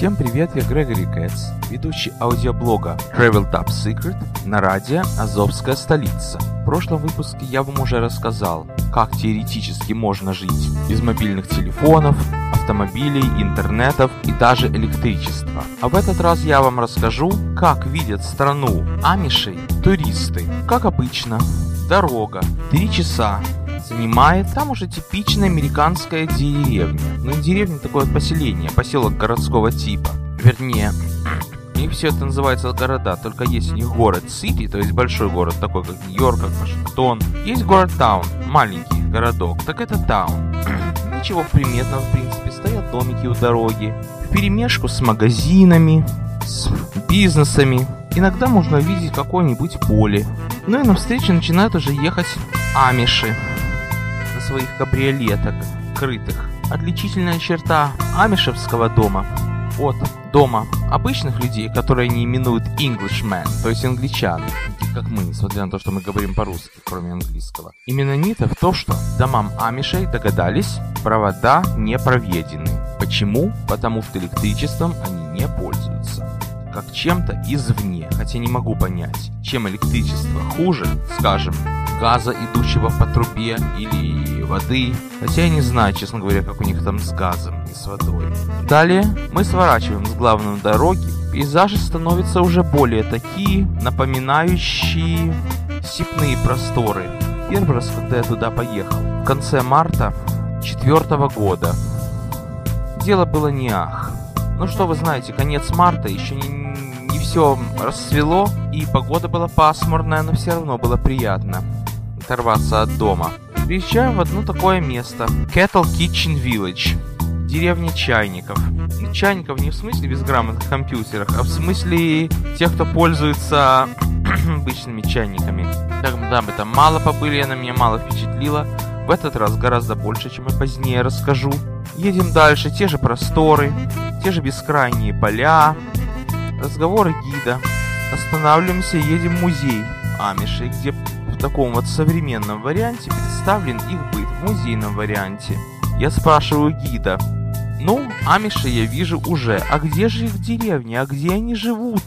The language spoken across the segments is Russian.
Всем привет, я Грегори Кэтс, ведущий аудиоблога Travel Top Secret на радио «Азовская столица». В прошлом выпуске я вам уже рассказал, как теоретически можно жить без мобильных телефонов, автомобилей, интернетов и даже электричества. А в этот раз я вам расскажу, как видят страну амишей туристы. Как обычно, дорога 3 часа занимает там уже типичная американская деревня. Ну, не деревня, такое поселение, поселок городского типа. Вернее, них все это называется города, только есть у них город Сити, то есть большой город, такой как Нью-Йорк, как Вашингтон. Есть город Таун, маленький городок, так это Таун. Ничего приметного, в принципе, стоят домики у дороги, в перемешку с магазинами, с бизнесами. Иногда можно увидеть какое-нибудь поле. Ну и навстречу начинают уже ехать амиши на своих кабриолетах крытых. Отличительная черта амишевского дома от дома обычных людей, которые они именуют Englishmen, то есть англичан, как мы, несмотря на то, что мы говорим по-русски, кроме английского. Именно в то, что домам амишей догадались, провода не проведены. Почему? Потому что электричеством они не пользуются как чем-то извне, хотя не могу понять, чем электричество хуже, скажем, газа, идущего по трубе, или воды. Хотя я не знаю, честно говоря, как у них там с газом и с водой. Далее мы сворачиваем с главной дороги. Пейзажи становятся уже более такие, напоминающие степные просторы. Первый раз, когда я туда поехал, в конце марта четвертого года. Дело было не ах. Ну что вы знаете, конец марта, еще не, не все расцвело, и погода была пасмурная, но все равно было приятно оторваться от дома. Приезжаем в одно такое место. Kettle Kitchen Village. Деревня чайников. Чайников не в смысле безграмотных компьютерах, а в смысле тех, кто пользуется обычными чайниками. Так, да, мы там мало побыли, она меня мало впечатлила. В этот раз гораздо больше, чем я позднее расскажу. Едем дальше, те же просторы, те же бескрайние поля, разговоры гида. Останавливаемся, едем в музей Амишей, где таком вот современном варианте представлен их быт в музейном варианте. Я спрашиваю гида, ну, амиши я вижу уже, а где же их деревни, а где они живут?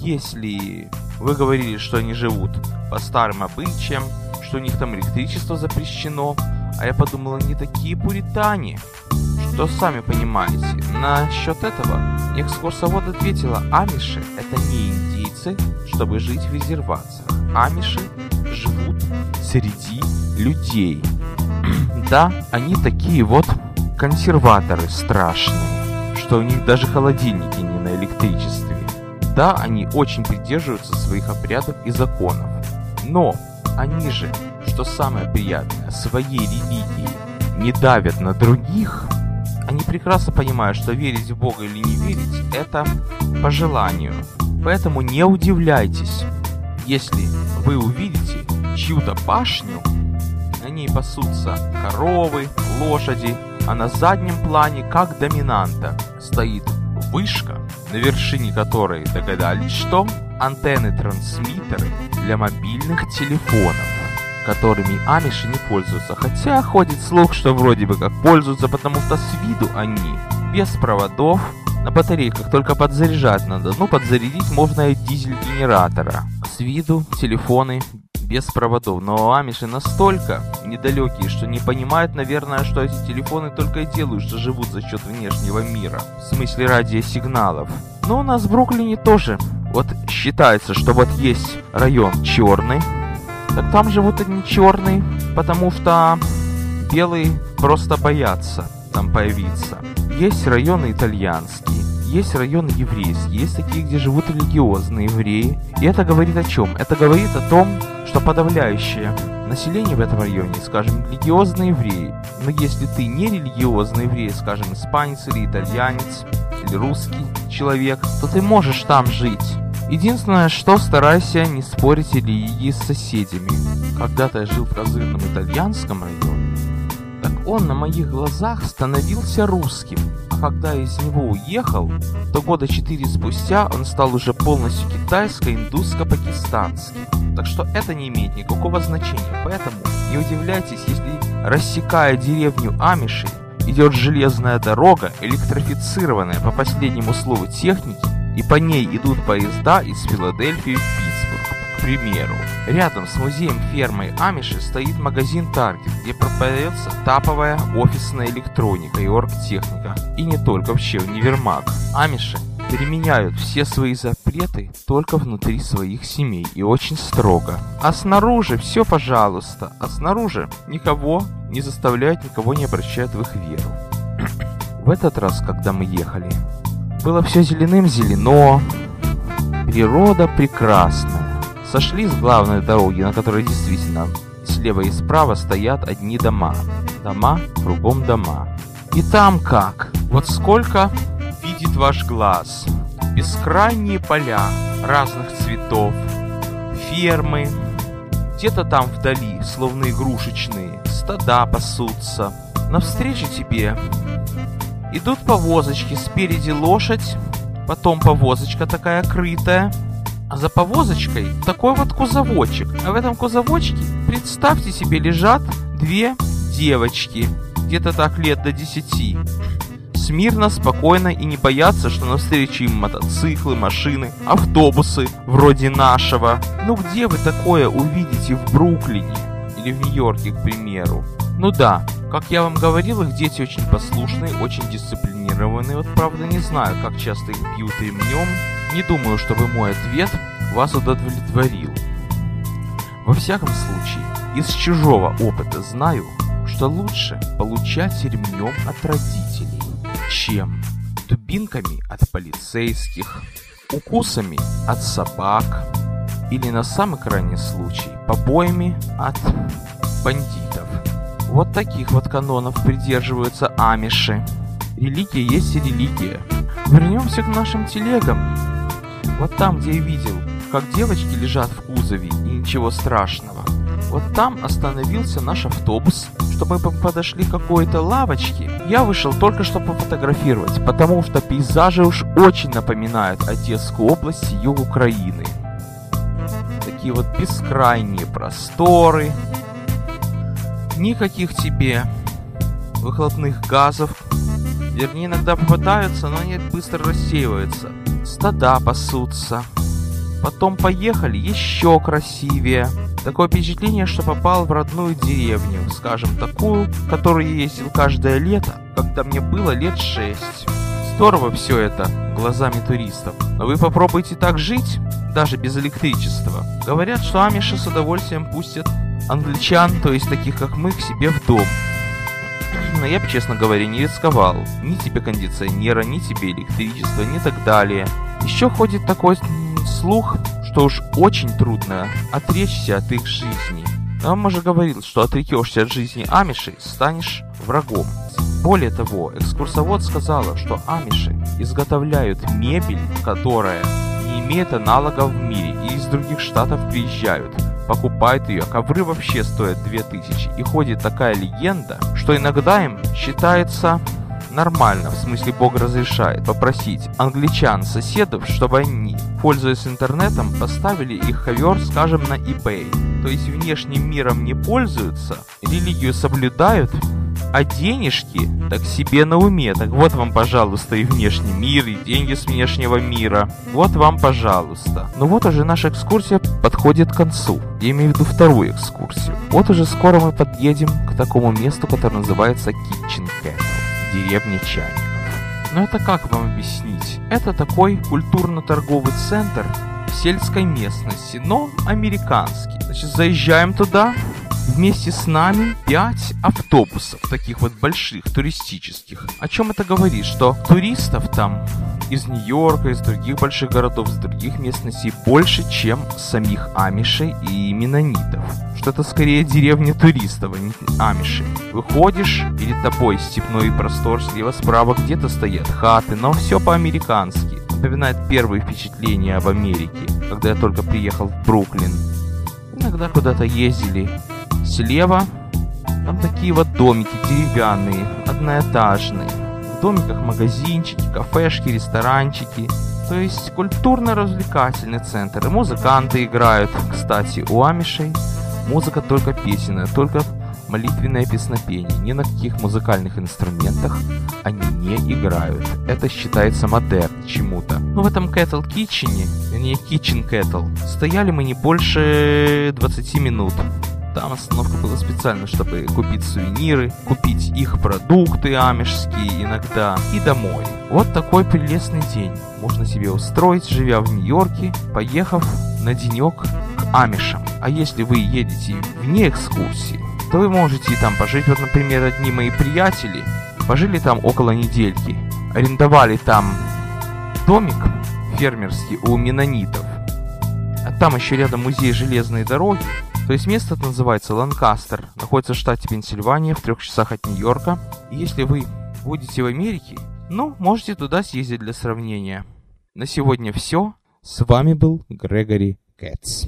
Если вы говорили, что они живут по старым обычаям, что у них там электричество запрещено, а я подумала, не такие пуритане, что сами понимаете. Насчет этого экскурсовод ответила, амиши это не индейцы, чтобы жить в резервациях. Амиши живут среди людей. да, они такие вот консерваторы страшные, что у них даже холодильники не на электричестве. Да, они очень придерживаются своих обрядов и законов. Но они же, что самое приятное, своей религии не давят на других. Они прекрасно понимают, что верить в Бога или не верить – это по желанию. Поэтому не удивляйтесь, если вы увидите чью-то башню, на ней пасутся коровы, лошади, а на заднем плане, как доминанта, стоит вышка, на вершине которой догадались, что антенны-трансмиттеры для мобильных телефонов, которыми амиши не пользуются, хотя ходит слух, что вроде бы как пользуются, потому что с виду они без проводов, на батарейках только подзаряжать надо. Ну, подзарядить можно и дизель-генератора. С виду телефоны без проводов. Но амиши настолько недалекие, что не понимают, наверное, что эти телефоны только и делают, что живут за счет внешнего мира. В смысле радиосигналов. Но у нас в Бруклине тоже. Вот считается, что вот есть район черный. Так там живут одни черные, потому что белые просто боятся там появиться. Есть районы итальянские, есть районы еврейские, есть такие, где живут религиозные евреи. И это говорит о чем? Это говорит о том, что подавляющее население в этом районе, скажем, религиозные евреи. Но если ты не религиозный еврей, скажем, испанец или итальянец, или русский человек, то ты можешь там жить. Единственное, что старайся не спорить религии с соседями. Когда-то я жил в козырном итальянском районе, он на моих глазах становился русским. А когда я из него уехал, то года четыре спустя он стал уже полностью китайско-индуско-пакистанским. Так что это не имеет никакого значения. Поэтому не удивляйтесь, если рассекая деревню Амиши, идет железная дорога, электрифицированная по последнему слову техники, и по ней идут поезда из Филадельфии в к примеру. Рядом с музеем фермой Амиши стоит магазин Target, где продается таповая офисная электроника и оргтехника. И не только вообще универмаг. Амиши переменяют все свои запреты только внутри своих семей и очень строго. А снаружи все пожалуйста, а снаружи никого не заставляют, никого не обращают в их веру. В этот раз, когда мы ехали, было все зеленым зелено, природа прекрасная. Сошли с главной дороги, на которой действительно слева и справа стоят одни дома. Дома, кругом дома. И там как? Вот сколько видит ваш глаз? Бескрайние поля разных цветов, фермы, где-то там вдали, словно игрушечные, стада пасутся. Навстречу тебе идут повозочки, спереди лошадь, потом повозочка такая крытая, а за повозочкой такой вот кузовочек. А в этом кузовочке, представьте себе, лежат две девочки, где-то так лет до десяти. Смирно, спокойно и не бояться, что навстречу им мотоциклы, машины, автобусы, вроде нашего. Ну где вы такое увидите в Бруклине? Или в Нью-Йорке, к примеру? Ну да, как я вам говорил, их дети очень послушные, очень дисциплинированные. Вот правда не знаю, как часто их бьют ремнем. Не думаю, чтобы мой ответ вас удовлетворил. Во всяком случае, из чужого опыта знаю, что лучше получать ремнем от родителей, чем дубинками от полицейских, укусами от собак или на самый крайний случай побоями от бандитов. Вот таких вот канонов придерживаются амиши. Религия есть и религия. Вернемся к нашим телегам. Вот там, где я видел, как девочки лежат в кузове и ничего страшного. Вот там остановился наш автобус, чтобы мы подошли к какой-то лавочке. Я вышел только чтобы пофотографировать, потому что пейзажи уж очень напоминают Одесскую область и юг Украины. Такие вот бескрайние просторы, никаких тебе выхлопных газов. Вернее, иногда попадаются, но они быстро рассеиваются. Стада пасутся. Потом поехали еще красивее. Такое впечатление, что попал в родную деревню, скажем, такую, в которую ездил каждое лето, когда мне было лет шесть. Здорово все это глазами туристов. Но вы попробуйте так жить, даже без электричества. Говорят, что амиши с удовольствием пустят англичан, то есть таких как мы, к себе в дом. Но я бы, честно говоря, не рисковал. Ни тебе кондиционера, ни тебе электричества, ни так далее. Еще ходит такой слух, что уж очень трудно отречься от их жизни. Нам уже говорил, что отрекешься от жизни амишей, станешь врагом. Более того, экскурсовод сказала, что амиши изготовляют мебель, которая не имеет аналогов в мире, и из других штатов приезжают покупают ее, ковры вообще стоят 2000. И ходит такая легенда, что иногда им считается нормально, в смысле Бог разрешает, попросить англичан, соседов, чтобы они, пользуясь интернетом, поставили их ковер, скажем, на eBay. То есть внешним миром не пользуются, религию соблюдают, а денежки так себе на уме. Так вот вам, пожалуйста, и внешний мир, и деньги с внешнего мира. Вот вам, пожалуйста. Ну вот уже наша экскурсия подходит к концу. Я имею в виду вторую экскурсию. Вот уже скоро мы подъедем к такому месту, которое называется Kitchen Kettle, деревня чайников. Но это как вам объяснить? Это такой культурно-торговый центр в сельской местности, но американский. Значит, заезжаем туда, Вместе с нами 5 автобусов, таких вот больших, туристических. О чем это говорит? Что туристов там из Нью-Йорка, из других больших городов, из других местностей больше, чем самих амишей и менонитов. Что это скорее деревня туристов, а не амишей. Выходишь, перед тобой степной простор, слева-справа где-то стоят хаты, но все по-американски. Напоминает первые впечатления об Америке, когда я только приехал в Бруклин. Иногда куда-то ездили Слева там такие вот домики деревянные, одноэтажные. В домиках магазинчики, кафешки, ресторанчики. То есть культурно-развлекательный центр. И музыканты играют. Кстати, у амишей музыка только песенная, только молитвенное песнопение. Ни на каких музыкальных инструментах они не играют. Это считается модерн чему-то. Но в этом Kettle Kitchen, не Kitchen Kettle, стояли мы не больше 20 минут. Там остановка была специально, чтобы купить сувениры, купить их продукты амишские иногда и домой. Вот такой прелестный день можно себе устроить, живя в Нью-Йорке, поехав на денек к амишам. А если вы едете вне экскурсии, то вы можете там пожить. Вот, например, одни мои приятели пожили там около недельки. Арендовали там домик фермерский у менонитов. А там еще рядом музей железной дороги. То есть место это называется Ланкастер, находится в штате Пенсильвания, в трех часах от Нью-Йорка. Если вы будете в Америке, ну, можете туда съездить для сравнения. На сегодня все. С вами был Грегори Кэтс.